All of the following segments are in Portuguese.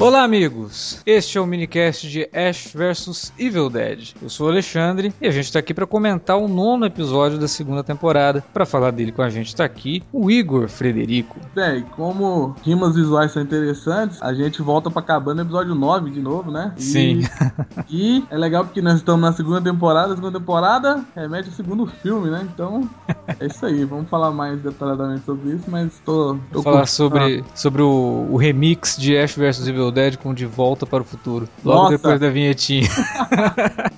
Olá, amigos! Este é o minicast de Ash vs Evil Dead. Eu sou o Alexandre e a gente está aqui para comentar o nono episódio da segunda temporada. Para falar dele com a gente está aqui o Igor Frederico. Bem, como rimas visuais são interessantes, a gente volta para cabana no episódio 9 de novo, né? E, Sim. e é legal porque nós estamos na segunda temporada. A segunda temporada remete ao segundo filme, né? Então, é isso aí. Vamos falar mais detalhadamente sobre isso, mas tô. tô falar sobre, sobre o, o remix de Ash vs Evil Evil Dead com De Volta para o Futuro. Logo Nossa. depois da vinhetinha.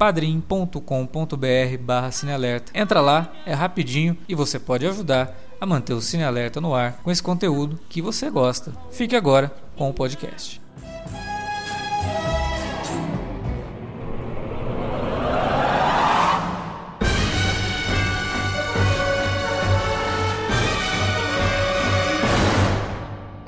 padrim.com.br barra cinealerta. Entra lá, é rapidinho e você pode ajudar a manter o Cine Alerta no ar com esse conteúdo que você gosta. Fique agora com o podcast.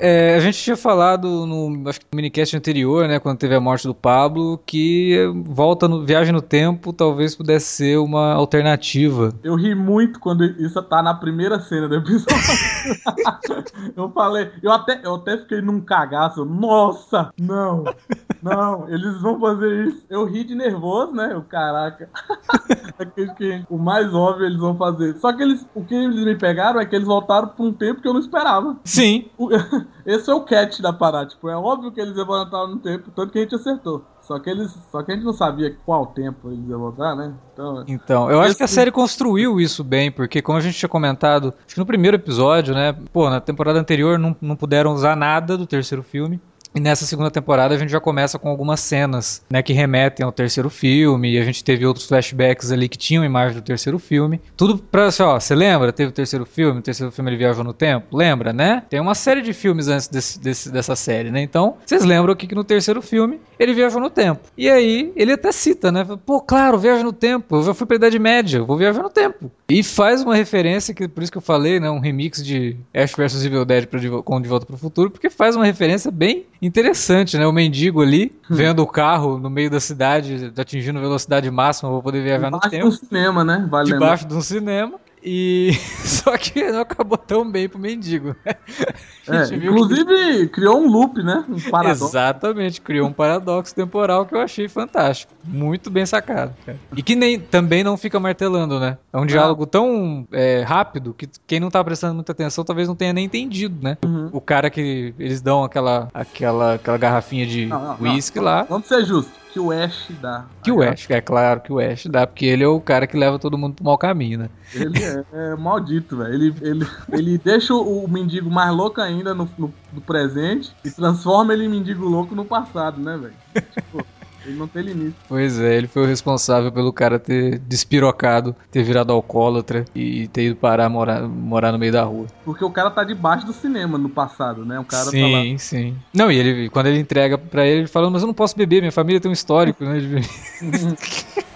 É, a gente tinha falado no, acho que no minicast anterior, né, quando teve a morte do Pablo, que volta no viagem no tempo talvez pudesse ser uma alternativa. Eu ri muito quando isso tá na primeira cena do episódio. eu falei, eu até, eu até fiquei num cagaço. Nossa, não, não, eles vão fazer isso. Eu ri de nervoso, né? O caraca. que, o mais óbvio eles vão fazer. Só que eles, o que eles me pegaram é que eles voltaram pra um tempo que eu não esperava. Sim. Esse é o catch da parada. Tipo, é óbvio que eles iam voltar no tempo, tanto que a gente acertou. Só que eles. Só que a gente não sabia qual tempo eles iam voltar, né? Então, então eu esse... acho que a série construiu isso bem, porque como a gente tinha comentado, acho que no primeiro episódio, né? Pô, na temporada anterior não, não puderam usar nada do terceiro filme. E nessa segunda temporada a gente já começa com algumas cenas, né, que remetem ao terceiro filme, e a gente teve outros flashbacks ali que tinham imagem do terceiro filme. Tudo pra, assim, ó, você lembra? Teve o terceiro filme, o terceiro filme ele viajou no tempo? Lembra, né? Tem uma série de filmes antes desse, desse, dessa série, né? Então, vocês lembram que, que no terceiro filme ele viajou no tempo. E aí, ele até cita, né? Pô, claro, viaja no tempo, eu já fui pra Idade Média, vou viajar no tempo. E faz uma referência, que por isso que eu falei, né, um remix de Ash vs Evil Dead pra, com De Volta pro Futuro, porque faz uma referência bem interessante, né? O mendigo ali, hum. vendo o carro no meio da cidade, atingindo velocidade máxima para poder viajar Debaixo no tempo. Debaixo de um cinema, né? Vale Debaixo de um cinema. E só que não acabou tão bem pro mendigo. Né? É, inclusive que... criou um loop, né? Um paradoxo. Exatamente, criou um paradoxo temporal que eu achei fantástico. Muito bem sacado. Cara. E que nem também não fica martelando, né? É um diálogo tão é, rápido que quem não tá prestando muita atenção talvez não tenha nem entendido, né? Uhum. O cara que eles dão aquela, aquela, aquela garrafinha de uísque lá. Vamos ser justos que o Ash dá. Que o Ash, é claro que o Ash dá, porque ele é o cara que leva todo mundo pro mau caminho, né? Ele é, é maldito, velho. Ele, ele, ele deixa o mendigo mais louco ainda no, no, no, presente e transforma ele em mendigo louco no passado, né, velho? Tipo. Ele não tem limite. Pois é, ele foi o responsável pelo cara ter despirocado, ter virado alcoólatra e ter ido parar morar, morar no meio da rua. Porque o cara tá debaixo do cinema no passado, né? O cara sim, tá lá. Sim, Não, e ele, quando ele entrega pra ele, ele fala, mas eu não posso beber, minha família tem um histórico, né?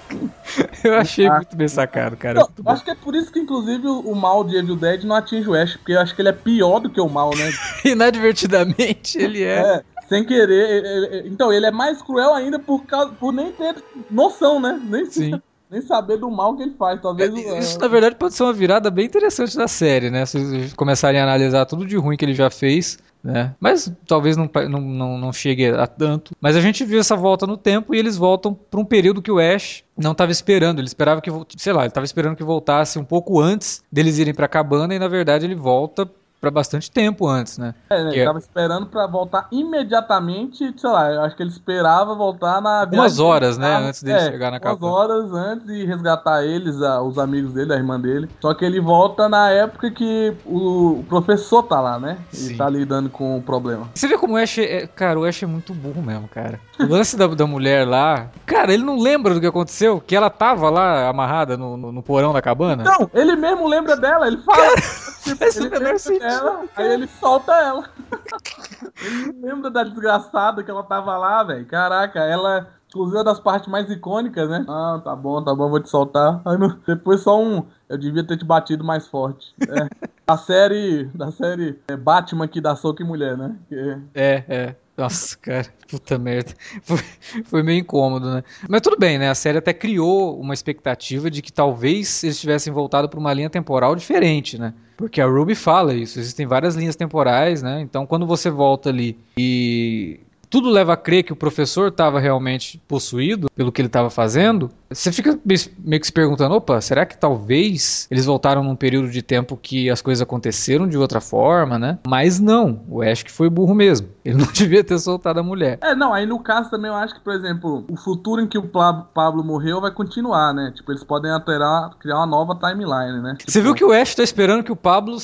Eu achei muito bem sacado, cara. Não, acho que é por isso que, inclusive, o mal de Evil Dead não atinge o Ash, porque eu acho que ele é pior do que o mal, né? Inadvertidamente, ele é. é sem querer. então, ele é mais cruel ainda por, causa, por nem ter noção, né? Nem, Sim. nem saber do mal que ele faz. Talvez. É, isso, na verdade, pode ser uma virada bem interessante da série, né? Se vocês começarem a analisar tudo de ruim que ele já fez. Né? Mas talvez não, não, não, não chegue a tanto. Mas a gente viu essa volta no tempo e eles voltam para um período que o Ash não estava esperando. Ele esperava que, sei lá, ele estava esperando que voltasse um pouco antes deles irem para a cabana e na verdade ele volta para bastante tempo antes, né? É, né? ele tava esperando para voltar imediatamente, sei lá, eu acho que ele esperava voltar na Umas horas, né, antes dele é, chegar na casa. Umas horas antes de resgatar eles, a, os amigos dele, a irmã dele. Só que ele volta na época que o, o professor tá lá, né? E tá lidando com o problema. Você vê como o Ash é, cara, o Ash é muito burro mesmo, cara. O lance da, da mulher lá, cara, ele não lembra do que aconteceu, que ela tava lá amarrada no, no, no porão da cabana. Não, ele mesmo lembra dela, ele fala. Cara, tipo, ele ela, aí ele solta ela. Ele lembra da desgraçada que ela tava lá, velho. Caraca, ela. Inclusive é das partes mais icônicas, né? Ah, tá bom, tá bom, vou te soltar. Aí, no... Depois só um. Eu devia ter te batido mais forte. É. a série. Da série é Batman que dá soco em mulher, né? Que... É, é. Nossa, cara, puta merda. Foi, foi, meio incômodo, né? Mas tudo bem, né? A série até criou uma expectativa de que talvez eles tivessem voltado para uma linha temporal diferente, né? Porque a Ruby fala isso, existem várias linhas temporais, né? Então quando você volta ali e tudo leva a crer que o professor estava realmente possuído pelo que ele estava fazendo, você fica meio que se perguntando: opa, será que talvez eles voltaram num período de tempo que as coisas aconteceram de outra forma, né? Mas não, o Ash que foi burro mesmo. Ele não devia ter soltado a mulher. É, não, aí no caso também eu acho que, por exemplo, o futuro em que o Pablo morreu vai continuar, né? Tipo, eles podem alterar, criar uma nova timeline, né? Você viu que o Ash tá esperando que o Pablo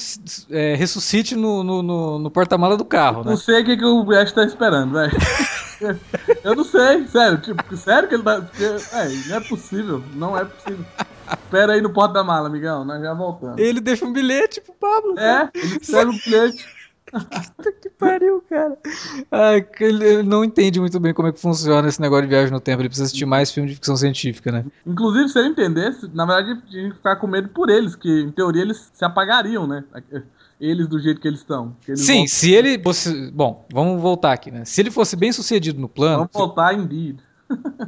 é, ressuscite no, no, no, no porta-mala do carro, né? Não sei o que, que o Ash tá esperando, velho. Eu não sei, sério, tipo, sério que ele tá. É, não é possível, não é possível. Espera aí no porta da mala, amigão, nós já voltamos. Ele deixa um bilhete pro Pablo. É, ele escreve um bilhete. Puta que pariu, cara. Ai, ele não entende muito bem como é que funciona esse negócio de viagem no tempo. Ele precisa assistir mais filme de ficção científica, né? Inclusive, se ele entendesse, na verdade, a gente ficar com medo por eles, que em teoria eles se apagariam, né? eles do jeito que eles estão. Eles Sim, vão... se ele fosse. Bom, vamos voltar aqui, né? Se ele fosse bem sucedido no plano. Vamos voltar, indeed.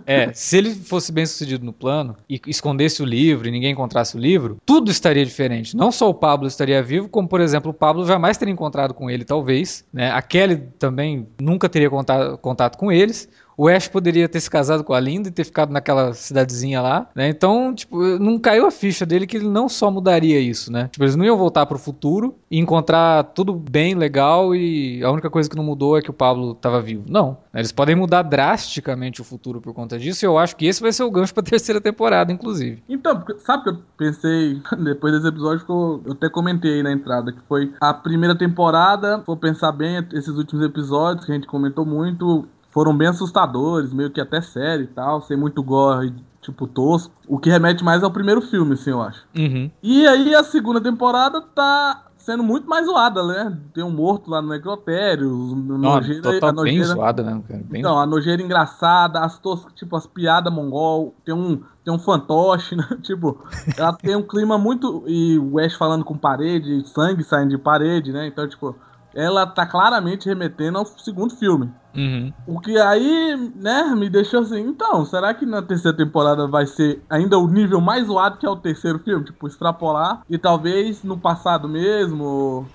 É, se ele fosse bem sucedido no plano e escondesse o livro e ninguém encontrasse o livro, tudo estaria diferente. Não só o Pablo estaria vivo, como, por exemplo, o Pablo jamais teria encontrado com ele, talvez. Né? A Kelly também nunca teria contato, contato com eles. O Ash poderia ter se casado com a Linda e ter ficado naquela cidadezinha lá, né? Então, tipo, não caiu a ficha dele que ele não só mudaria isso, né? Tipo, eles não iam voltar pro futuro e encontrar tudo bem, legal e a única coisa que não mudou é que o Pablo tava vivo. Não. Eles podem mudar drasticamente o futuro por conta disso e eu acho que esse vai ser o gancho pra terceira temporada, inclusive. Então, sabe que eu pensei, depois desse episódio, que eu, eu até comentei aí na entrada, que foi a primeira temporada, vou pensar bem, esses últimos episódios que a gente comentou muito, foram bem assustadores, meio que até sério e tal, sem muito gore, tipo, tosco. O que remete mais ao primeiro filme, assim, eu acho. Uhum. E aí a segunda temporada tá sendo muito mais zoada, né? Tem um morto lá no necrotério, nojeira, total, a nojeira, bem zoada, né, cara? Bem... Então, a nojeira engraçada, as toscas, tipo, as piadas mongol, tem um, tem um fantoche, né? Tipo, ela tem um clima muito... E o Ash falando com parede, sangue saindo de parede, né? Então, tipo, ela tá claramente remetendo ao segundo filme. Uhum. O que aí, né, me deixou assim, então, será que na terceira temporada vai ser ainda o nível mais zoado que é o terceiro filme? Tipo, extrapolar e talvez no passado mesmo,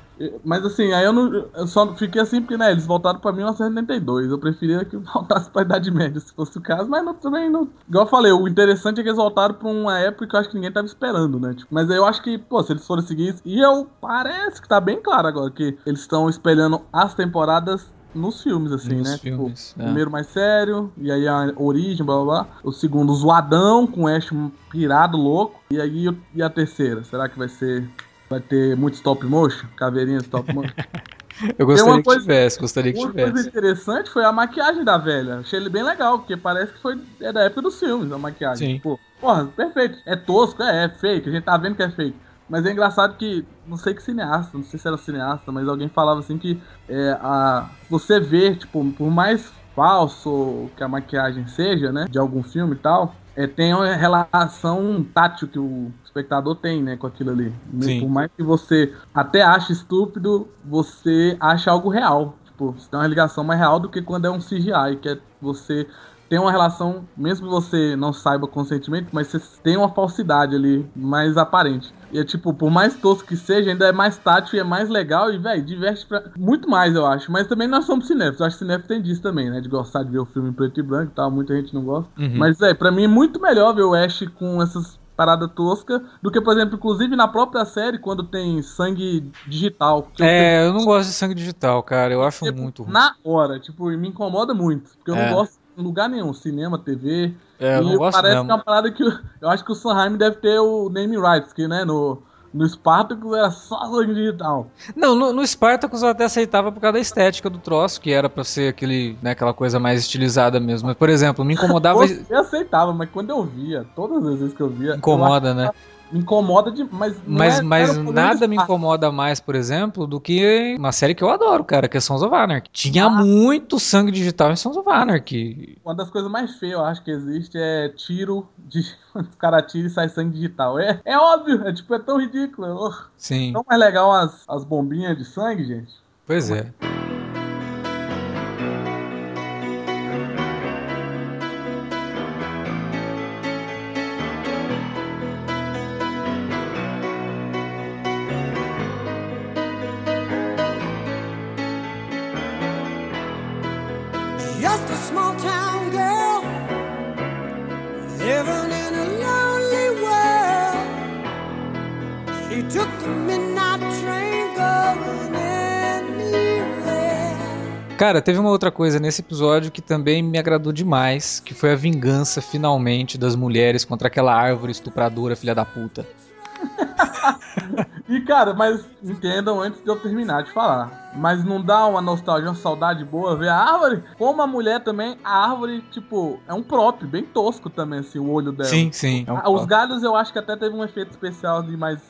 mas assim, aí eu, não, eu só fiquei assim porque, né, eles voltaram pra 1972. Eu preferia que voltasse pra Idade Média, se fosse o caso, mas não, também não. Igual eu falei, o interessante é que eles voltaram pra uma época que eu acho que ninguém tava esperando, né? Tipo, mas eu acho que, pô, se eles forem seguir isso. E eu parece que tá bem claro agora que eles estão espelhando as temporadas nos filmes, assim, nos né? Tipo, filmes, tipo, é. primeiro mais sério, e aí a origem, blá blá blá. O segundo, zoadão, com o Ash pirado, louco. E aí e a terceira? Será que vai ser Vai ter muito stop motion, caveirinha stop motion. Eu gostaria que coisa, tivesse, gostaria que uma tivesse. Uma coisa interessante foi a maquiagem da velha. Achei ele bem legal, porque parece que foi é da época dos filmes, a maquiagem. Sim. Tipo, porra, perfeito. É tosco, é, é fake, a gente tá vendo que é fake. Mas é engraçado que, não sei que cineasta, não sei se era cineasta, mas alguém falava assim que é, a, você vê, tipo, por mais falso que a maquiagem seja, né, de algum filme e tal, é, tem uma relação tátil que o espectador tem, né, com aquilo ali. Sim. Por mais que você até ache estúpido, você acha algo real. Tipo, você tem uma ligação mais real do que quando é um CGI, que é você tem uma relação, mesmo que você não saiba conscientemente, mas você tem uma falsidade ali mais aparente. E é tipo, por mais tosco que seja, ainda é mais tátil e é mais legal e, velho, diverte pra... muito mais, eu acho. Mas também nós somos cinéfilos. Eu acho que cinéfilo tem disso também, né? De gostar de ver o filme em preto e branco e tal. Muita gente não gosta. Uhum. Mas, é, pra mim é muito melhor ver o Ash com essas parada tosca do que, por exemplo, inclusive na própria série, quando tem sangue digital. É, eu não gosto de sangue digital, cara. Eu acho tipo, muito ruim. Na hora, tipo, me incomoda muito. Porque eu é. não gosto lugar nenhum, cinema, TV. É, e parece mesmo. que é uma parada que eu, eu acho que o Sanheim deve ter o name rights, que, né, no, no Spartacus era só sangue digital. Não, no, no Spartacus eu até aceitava por causa da estética do troço, que era pra ser aquele, né, aquela coisa mais estilizada mesmo. Mas, por exemplo, me incomodava. eu aceitava, mas quando eu via, todas as vezes que eu via. Incomoda, eu né? Me incomoda de, mas mas, é, mas nada me incomoda mais, por exemplo, do que uma série que eu adoro, cara, que é Sons of Anarchy. Tinha ah. muito sangue digital em Sons of Anarchy. Uma das coisas mais feias, eu acho que existe é tiro de o cara tira e sai sangue digital. É, é óbvio, é tipo, é tão ridículo. Sim. Tão mais legal as, as bombinhas de sangue, gente. Pois é. Cara, teve uma outra coisa nesse episódio que também me agradou demais, que foi a vingança finalmente das mulheres contra aquela árvore estupradora filha da puta. e cara, mas entendam antes de eu terminar de falar. Mas não dá uma nostalgia, uma saudade boa ver a árvore? Como a mulher também, a árvore, tipo, é um próprio, bem tosco também, assim, o olho dela. Sim, sim. É um Os galhos eu acho que até teve um efeito especial de mais.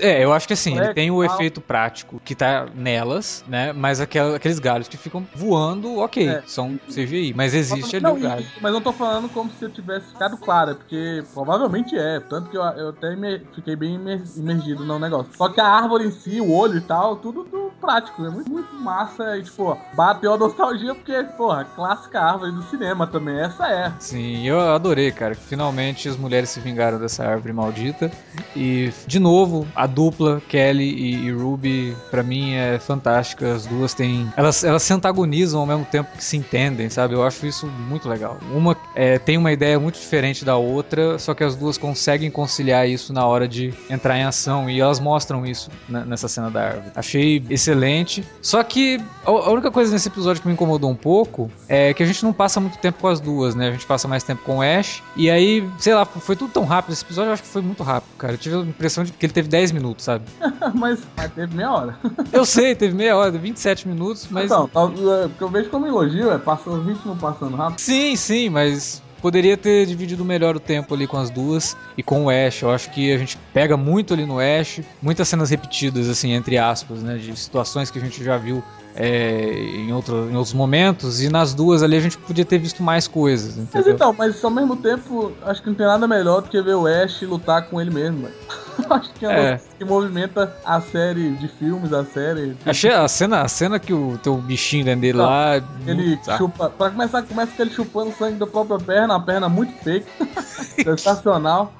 É, eu acho que assim, ele tem o efeito prático que tá nelas, né? Mas aqueles galhos que ficam voando, ok, é. são CGI. Mas existe ali não, o galho. Mas não tô falando como se eu tivesse ficado claro, porque provavelmente é. Tanto que eu, eu até me, fiquei bem imergido no negócio. Só que a árvore em si, o olho e tal, tudo, tudo prático, é muito, muito massa e, tipo, bateu a nostalgia porque, porra, clássica árvore do cinema também, essa é. Sim, eu adorei, cara, finalmente as mulheres se vingaram dessa árvore maldita e, de novo, a dupla Kelly e, e Ruby, para mim, é fantástica, as duas têm... Elas, elas se antagonizam ao mesmo tempo que se entendem, sabe? Eu acho isso muito legal. Uma é, tem uma ideia muito diferente da outra, só que as duas conseguem conciliar isso na hora de entrar em ação e elas mostram isso nessa cena da árvore. Achei excelente. Só que a única coisa nesse episódio que me incomodou um pouco é que a gente não passa muito tempo com as duas, né? A gente passa mais tempo com o Ash. E aí, sei lá, foi tudo tão rápido. Esse episódio eu acho que foi muito rápido, cara. Eu tive a impressão de que ele teve 10 minutos, sabe? mas, mas, teve meia hora. eu sei, teve meia hora, 27 minutos, mas. Então, o que eu vejo como elogio é passando o ritmo passando rápido. Sim, sim, mas poderia ter dividido melhor o tempo ali com as duas e com o Ash. Eu acho que a gente pega muito ali no Ash, muitas cenas repetidas, assim, entre aspas, né? De situações que a gente já viu é, em, outro, em outros momentos, e nas duas ali a gente podia ter visto mais coisas. Entendeu? Mas então, mas ao mesmo tempo, acho que não tem nada melhor do que ver o Ash lutar com ele mesmo, acho que é, é. que movimenta a série de filmes, a série. Achei a cena, a cena que o teu bichinho dele lá. Ele tá. chupa. Pra começar, começa com ele chupando sangue da própria perna, a perna muito fake. Sensacional.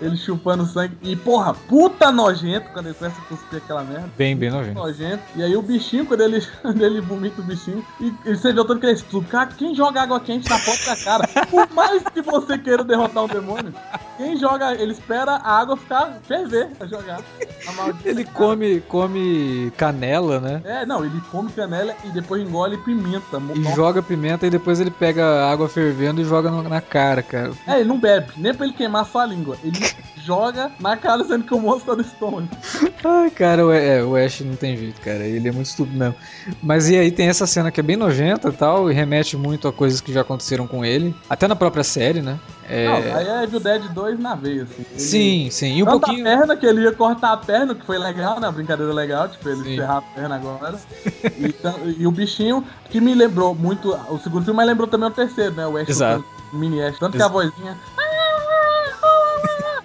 Ele chupando sangue. E, porra, puta nojento quando ele começa a cuspir aquela merda. Bem, bem nojento. nojento. E aí o bichinho, quando ele, quando ele vomita o bichinho, e, e você vê o tanto que ele explica, quem joga água quente na própria cara? Por mais que você queira derrotar um demônio, quem joga, ele espera a água ficar jogar. ele come, come canela, né? É, não, ele come canela e depois engole pimenta. E Nossa. joga pimenta e depois ele pega água fervendo e joga na cara, cara. É, ele não bebe, nem pra ele queimar sua língua. Ele joga na cara sendo que o monstro tá no estômago. Ai, cara, o, é, o Ash não tem jeito, cara. Ele é muito estúpido mesmo. Mas e aí tem essa cena que é bem nojenta e tal, e remete muito a coisas que já aconteceram com ele. Até na própria série, né? É... Não, aí é Evil Dead 2 na veia, assim. Ele... Sim, sim. E um pouquinho. a perna, que ele ia cortar a perna, que foi legal, né? Brincadeira legal, tipo, ele sim. ferrar a perna agora. e, e, o bichinho, que me lembrou muito. O segundo filme, mas lembrou também o terceiro, né? O Ash Exato. O mini Ash. Tanto Exato. que a vozinha.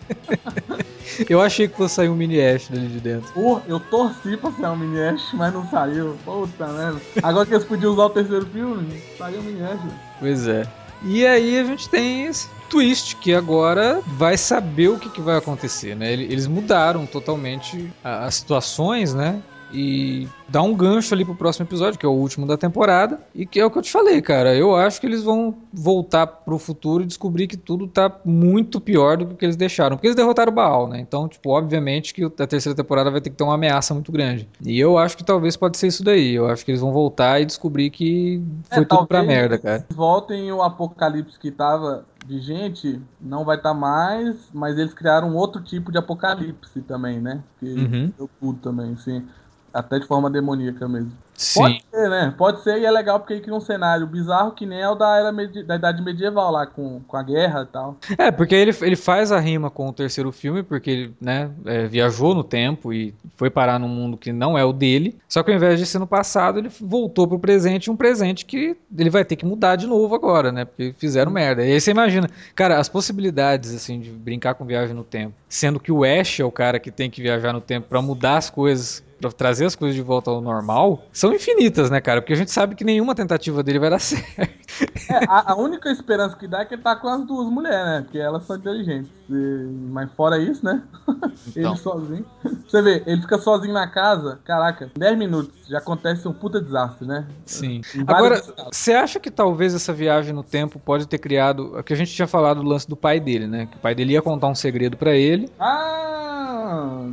Eu achei que fosse sair um mini Ash dali de dentro. Pô, eu torci pra sair um mini Ash, mas não saiu. Puta merda. Agora que eles podiam usar o terceiro filme, saiu um mini Ash. Pois é. E aí a gente tem esse twist que agora vai saber o que, que vai acontecer, né? Eles mudaram totalmente as situações, né? E dá um gancho ali pro próximo episódio, que é o último da temporada, e que é o que eu te falei, cara. Eu acho que eles vão voltar pro futuro e descobrir que tudo tá muito pior do que eles deixaram, porque eles derrotaram o Baal, né? Então, tipo, obviamente que a terceira temporada vai ter que ter uma ameaça muito grande. E eu acho que talvez pode ser isso daí. Eu acho que eles vão voltar e descobrir que foi é, tudo pra merda, cara. Voltem o apocalipse que tava vigente não vai estar tá mais, mas eles criaram um outro tipo de apocalipse também, né? Que uhum. deu tudo também, sim. Até de forma demoníaca mesmo. Sim. Pode ser, né? Pode ser e é legal porque ele cria um cenário bizarro que nem é o da era da idade medieval lá, com, com a guerra e tal. É, porque ele, ele faz a rima com o terceiro filme, porque ele né, é, viajou no tempo e foi parar num mundo que não é o dele. Só que ao invés de ser no passado, ele voltou pro presente, um presente que ele vai ter que mudar de novo agora, né? Porque fizeram merda. E aí você imagina, cara, as possibilidades, assim, de brincar com viagem no tempo. Sendo que o Ash é o cara que tem que viajar no tempo pra mudar as coisas pra trazer as coisas de volta ao normal, são infinitas, né, cara? Porque a gente sabe que nenhuma tentativa dele vai dar certo. É, a, a única esperança que dá é que ele tá com as duas mulheres, né? Porque elas são inteligentes. E- mas fora isso, né? Então. ele sozinho. Você vê, ele fica sozinho na casa, caraca, 10 minutos, já acontece um puta desastre, né? Sim. Agora, você acha que talvez essa viagem no tempo pode ter criado. é que a gente tinha falado do lance do pai dele, né? Que o pai dele ia contar um segredo pra ele. Ah,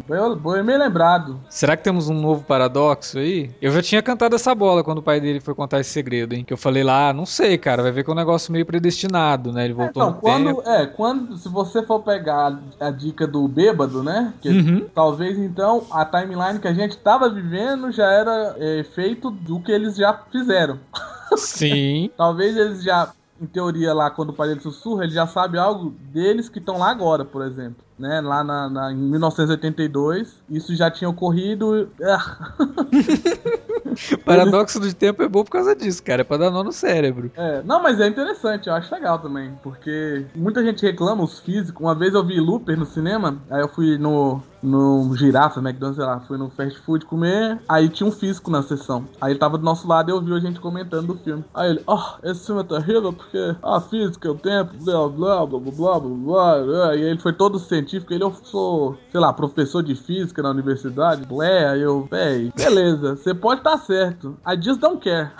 bem, bem lembrado. Será que temos um novo paradoxo aí? Eu já tinha cantado essa bola quando o pai dele foi contar esse segredo, hein? Que eu falei lá, "Ah, não sei, cara, vai ver que é um negócio meio predestinado, né? Ele voltou Então, no quando, tempo. é, quando, se você for pegar a, a dica do bêbado, né? Que Uhum. talvez então a timeline que a gente tava vivendo já era é, feito do que eles já fizeram. Sim. Talvez eles já, em teoria, lá quando o pai dele sussurra, ele já sabe algo deles que estão lá agora, por exemplo. Né? Lá na, na- em 1982, isso já tinha ocorrido. Ah, Paradoxo do tempo é bom por causa disso, cara. É pra dar nó no cérebro. É, não, mas é interessante, eu acho legal também, porque muita gente reclama os físicos. Uma vez eu vi Looper no cinema, aí eu fui no, no Girafa, McDonald's, sei lá, fui no fast food comer, aí tinha um físico na sessão. Aí ele tava do nosso lado e eu vi a gente comentando do filme. Aí ele, ó, esse filme é terrível porque a física, o tempo, blá blá blá blá blá blá blá. E ele foi todo científico, ele eu sou, sei lá, professor de física na universidade, blé, aí eu, véi, beleza, você pode estar certo. I just don't care.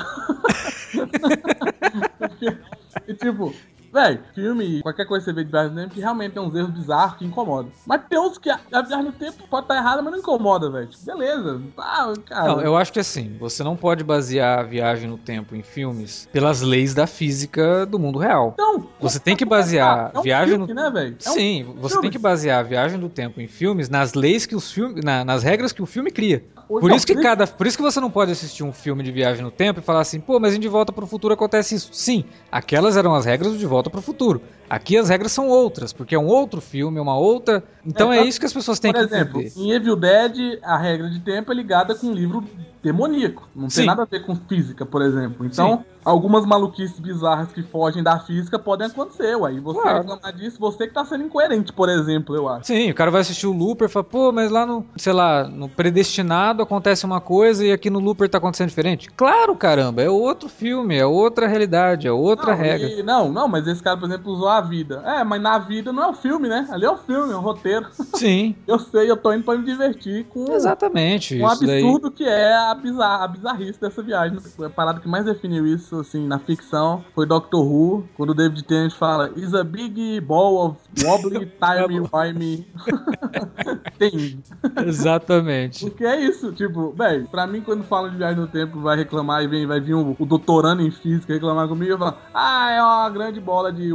e tipo, velho, filme, qualquer coisa que você vê de viagem no tempo, que realmente tem uns erros bizarros que incomodam. Mas tem uns que a, a viagem no tempo pode estar errada, mas não incomoda, velho. Tipo, beleza. Ah, cara. Não, eu acho que assim, você não pode basear a viagem no tempo em filmes pelas leis da física do mundo real. Então, Você tem que basear é um viagem filme, no né, velho? É um Sim, você filme. tem que basear a viagem do tempo em filmes nas leis que os filmes, na- nas regras que o filme cria. Ou Por não, isso que cada, por isso que você não pode assistir um filme de viagem no tempo e falar assim, pô, mas em De Volta para o Futuro acontece isso. Sim, aquelas eram as regras do De Volta para o Futuro. Aqui as regras são outras, porque é um outro filme, é uma outra. Então É, é, isso que as pessoas têm Por que exemplo, entender. em Evil Dead, a regra de tempo é ligada com um livro demoníaco. Não tem Sim. nada a ver com física, por exemplo. Então, algumas maluquices bizarras que fogem da física podem acontecer, ué. E você Claro. reclamar disso, você que tá sendo incoerente, por exemplo, eu acho. Sim, o cara vai assistir o Looper e fala, pô, mas lá no, sei lá, no predestinado acontece uma coisa e aqui no Looper tá acontecendo diferente. Claro, caramba, é outro filme, é outra realidade, é outra não, regra. e- não, não, mas esse cara, por exemplo, usou a vida. É, mas na vida não é o filme, né? Ali é o filme, é o roteiro. Sim, Eu sei, eu tô indo pra me divertir com exatamente. um isso daí. absurdo que é a, bizar a bizarrice dessa viagem. A parada que mais definiu isso, assim, na ficção foi Doctor Who, quando o David Tennant fala Is a big ball of wobbly time wimey thing. Exatamente. Porque é isso, tipo, velho, pra mim quando falam de viagem no tempo, vai reclamar e vem, vai vir o, o doutorando em física reclamar comigo e falar, ah, é uma grande bola de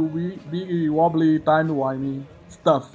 big wobbly time wimey stuff.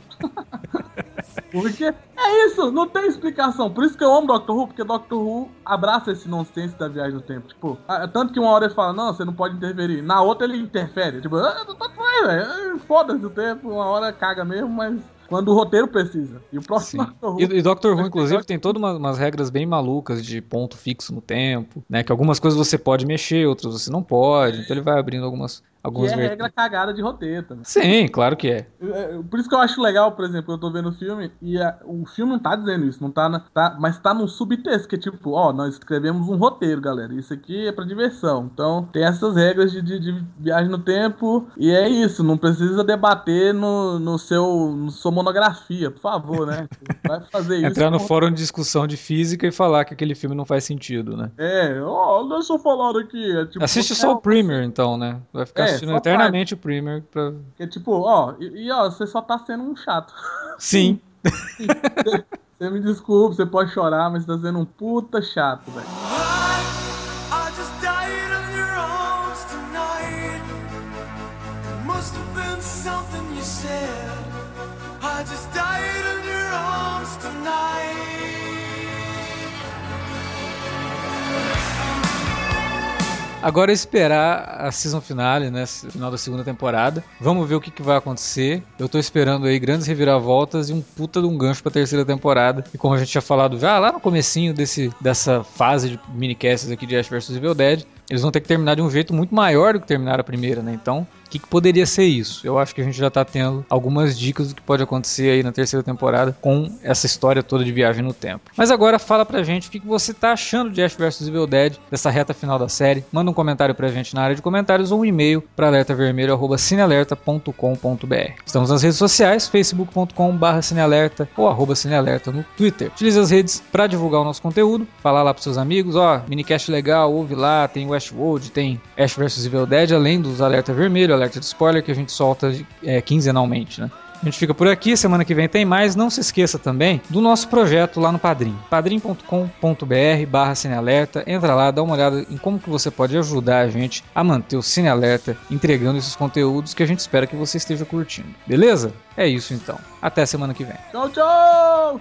Porque é isso, não tem explicação. Por isso que eu amo Doctor Who, porque Doctor Who abraça esse nonsense da viagem no tempo. Tipo, ah, tanto que uma hora ele fala, não, você não pode interferir. Na outra ele interfere. Tipo, ah, tá velho. Ah, Foda-se o tempo, uma hora caga mesmo, mas quando o roteiro precisa. E o próximo Sim. Doctor Who. E, e Doctor Who, inclusive, tem tem todas uma- umas regras bem malucas de ponto fixo no tempo, né? Que algumas coisas você pode mexer, outras você não pode. Então ele vai abrindo algumas, Que algumas é regra cagada de roteiro também. Sim, claro que é. É, Por isso que eu acho legal, por exemplo, eu tô vendo o filme e a- o filme não tá dizendo isso, não tá, na- tá mas tá num subtexto, que é tipo, ó, nós escrevemos um roteiro, galera. Isso aqui é pra diversão. Então tem essas regras de, de- de viagem no tempo e é isso, não precisa debater no, no seu no sua monografia, por favor, né? Vai fazer isso. Entrar no fórum de discussão de física e falar que aquele filme não faz sentido, né? É, ó, deixa eu falar aqui. É, tipo, Assiste só o Premiere, então, né? Vai ficar É, assistindo só eternamente o Premiere pra... É tipo, ó, e, e, ó, você só tá sendo um chato. Sim. Você me desculpe, você pode chorar, mas você tá sendo um puta chato, velho. Agora é esperar a season finale, né? Final da segunda temporada. Vamos ver o que, que vai acontecer. Eu tô esperando aí grandes reviravoltas e um puta de um gancho pra terceira temporada. E como a gente tinha falado já lá no comecinho desse, dessa fase de minicasts aqui de Ash vs Evil Dead, eles vão ter que terminar de um jeito muito maior do que terminaram a primeira, né? Então, o que, que, poderia ser isso? Eu acho que a gente já tá tendo algumas dicas do que pode acontecer aí na terceira temporada com essa história toda de viagem no tempo. Mas agora fala pra gente o que, que você tá achando de Ash vs Evil Dead, dessa reta final da série. Manda um comentário pra gente na área de comentários ou um e-mail para alertavermelho.cinealerta.com.br. Estamos nas redes sociais, facebook.com.br cinealerta ou arroba cinealerta no Twitter. Utilize as redes para divulgar o nosso conteúdo, falar lá pros seus amigos, ó, minicast legal, ouve lá, tem Westworld, tem Ash vs Evil Dead, além dos alerta vermelho, alerta de spoiler que a gente solta é, quinzenalmente, né? A gente fica por aqui, semana que vem tem mais. Não se esqueça também do nosso projeto lá no Padrim, padrim.com.br barra Cinealerta. Entra lá, dá uma olhada em como que você pode ajudar a gente a manter o Cine Alerta entregando esses conteúdos que a gente espera que você esteja curtindo. Beleza? É isso então. Até semana que vem. Tchau, tchau!